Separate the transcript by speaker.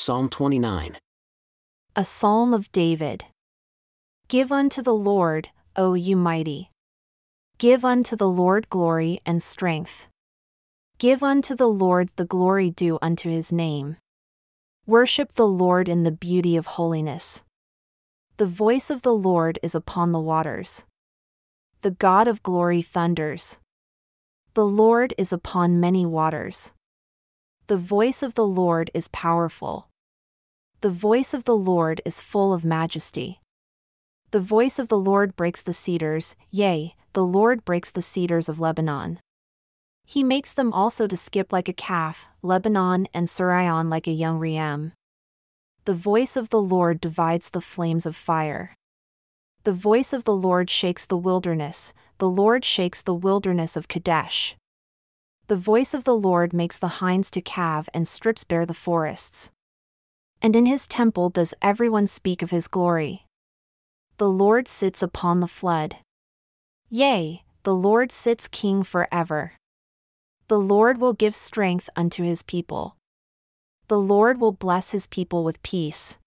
Speaker 1: Psalm 29.
Speaker 2: A psalm of David. Give unto the Lord, O you mighty. Give unto the Lord glory and strength. Give unto the Lord the glory due unto his name. Worship the Lord in the beauty of holiness. The voice of the Lord is upon the waters. The God of glory thunders. The Lord is upon many waters. The voice of the Lord is powerful. The voice of the Lord is full of majesty. The voice of the Lord breaks the cedars, yea, the Lord breaks the cedars of Lebanon. He makes them also to skip like a calf, Lebanon and Sirion like a young ram. The voice of the Lord divides the flames of fire. The voice of the Lord shakes the wilderness, the Lord shakes the wilderness of Kadesh. The voice of the Lord makes the hinds to calve and strips bare the forests. And in his temple does everyone speak of his glory. The Lord sits upon the flood. Yea, the Lord sits king forever. The Lord will give strength unto his people. The Lord will bless his people with peace.